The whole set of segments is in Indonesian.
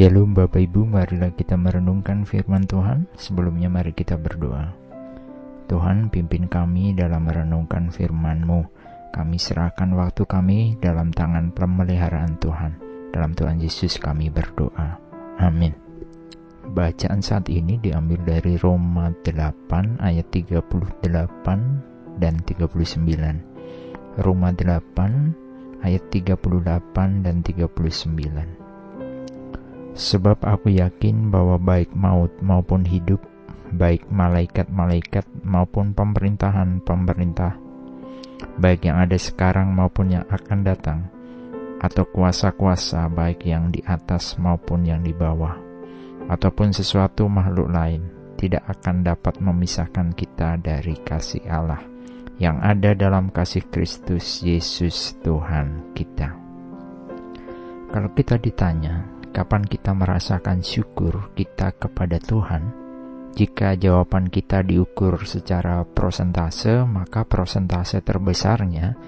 Shalom Bapak Ibu, marilah kita merenungkan firman Tuhan. Sebelumnya mari kita berdoa. Tuhan pimpin kami dalam merenungkan firman-Mu. Kami serahkan waktu kami dalam tangan pemeliharaan Tuhan. Dalam Tuhan Yesus kami berdoa. Amin. Bacaan saat ini diambil dari Roma 8 ayat 38 dan 39. Roma 8 ayat 38 dan 39. Sebab aku yakin bahwa baik maut maupun hidup, baik malaikat-malaikat maupun pemerintahan-pemerintah, baik yang ada sekarang maupun yang akan datang, atau kuasa-kuasa baik yang di atas maupun yang di bawah, ataupun sesuatu makhluk lain, tidak akan dapat memisahkan kita dari kasih Allah yang ada dalam kasih Kristus Yesus Tuhan kita. Kalau kita ditanya, kapan kita merasakan syukur kita kepada Tuhan? Jika jawaban kita diukur secara prosentase, maka prosentase terbesarnya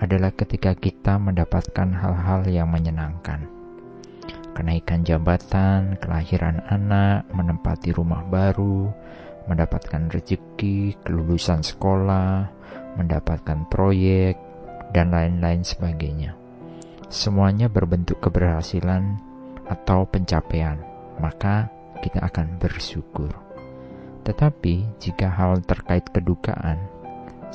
adalah ketika kita mendapatkan hal-hal yang menyenangkan. Kenaikan jabatan, kelahiran anak, menempati rumah baru, mendapatkan rezeki, kelulusan sekolah, mendapatkan proyek, dan lain-lain sebagainya. Semuanya berbentuk keberhasilan atau pencapaian, maka kita akan bersyukur. Tetapi jika hal terkait kedukaan,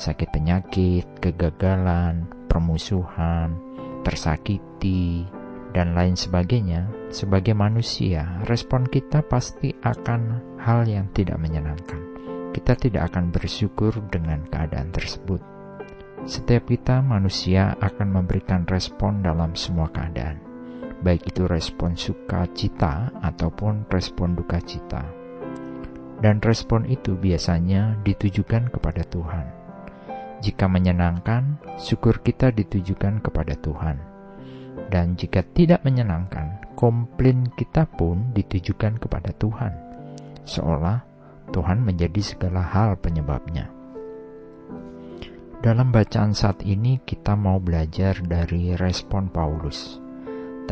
sakit penyakit, kegagalan, permusuhan, tersakiti, dan lain sebagainya, sebagai manusia, respon kita pasti akan hal yang tidak menyenangkan. Kita tidak akan bersyukur dengan keadaan tersebut. Setiap kita, manusia, akan memberikan respon dalam semua keadaan baik itu respon sukacita ataupun respon duka cita. Dan respon itu biasanya ditujukan kepada Tuhan. Jika menyenangkan, syukur kita ditujukan kepada Tuhan. Dan jika tidak menyenangkan, komplain kita pun ditujukan kepada Tuhan. Seolah Tuhan menjadi segala hal penyebabnya. Dalam bacaan saat ini, kita mau belajar dari respon Paulus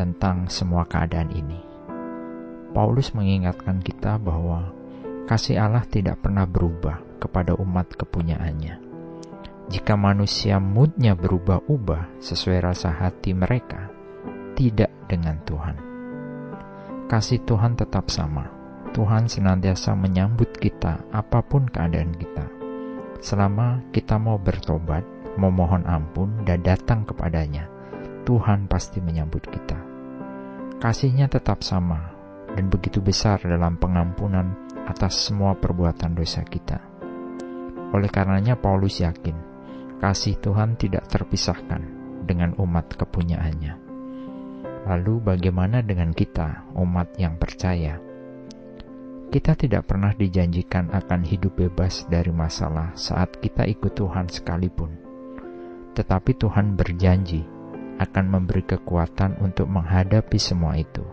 tentang semua keadaan ini. Paulus mengingatkan kita bahwa kasih Allah tidak pernah berubah kepada umat kepunyaannya. Jika manusia moodnya berubah-ubah sesuai rasa hati mereka, tidak dengan Tuhan. Kasih Tuhan tetap sama. Tuhan senantiasa menyambut kita apa pun keadaan kita. Selama kita mau bertobat, memohon ampun, dan datang kepadanya, Tuhan pasti menyambut kita. Kasihnya tetap sama dan begitu besar dalam pengampunan atas semua perbuatan dosa kita. Oleh karenanya Paulus yakin kasih Tuhan tidak terpisahkan dengan umat kepunyaannya. Lalu bagaimana dengan kita, umat yang percaya? Kita tidak pernah dijanjikan akan hidup bebas dari masalah saat kita ikut Tuhan sekalipun. Tetapi Tuhan berjanji akan memberi kekuatan untuk menghadapi semua itu.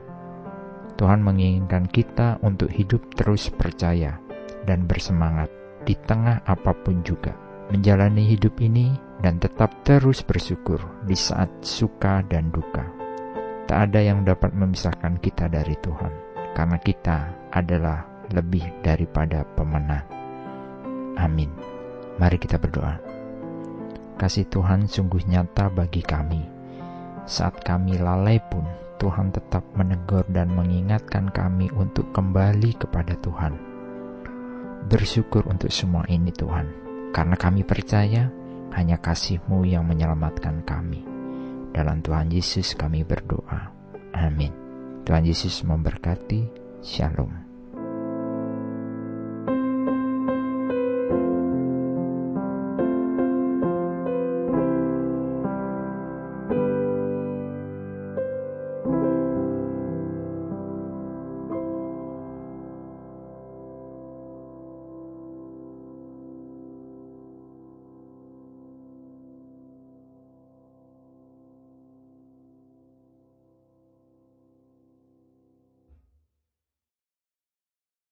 Tuhan menginginkan kita untuk hidup terus percaya dan bersemangat di tengah apa pun juga, menjalani hidup ini dan tetap terus bersyukur di saat suka dan duka. Tak ada yang dapat memisahkan kita dari Tuhan, karena kita adalah lebih daripada pemenang. Amin. Mari kita berdoa. Kasih Tuhan sungguh nyata bagi kami saat kami lalai pun, Tuhan tetap menegur dan mengingatkan kami untuk kembali kepada Tuhan. Bersyukur untuk semua ini Tuhan, karena kami percaya hanya kasih-Mu yang menyelamatkan kami. Dalam Tuhan Yesus kami berdoa. Amin. Tuhan Yesus memberkati. Shalom.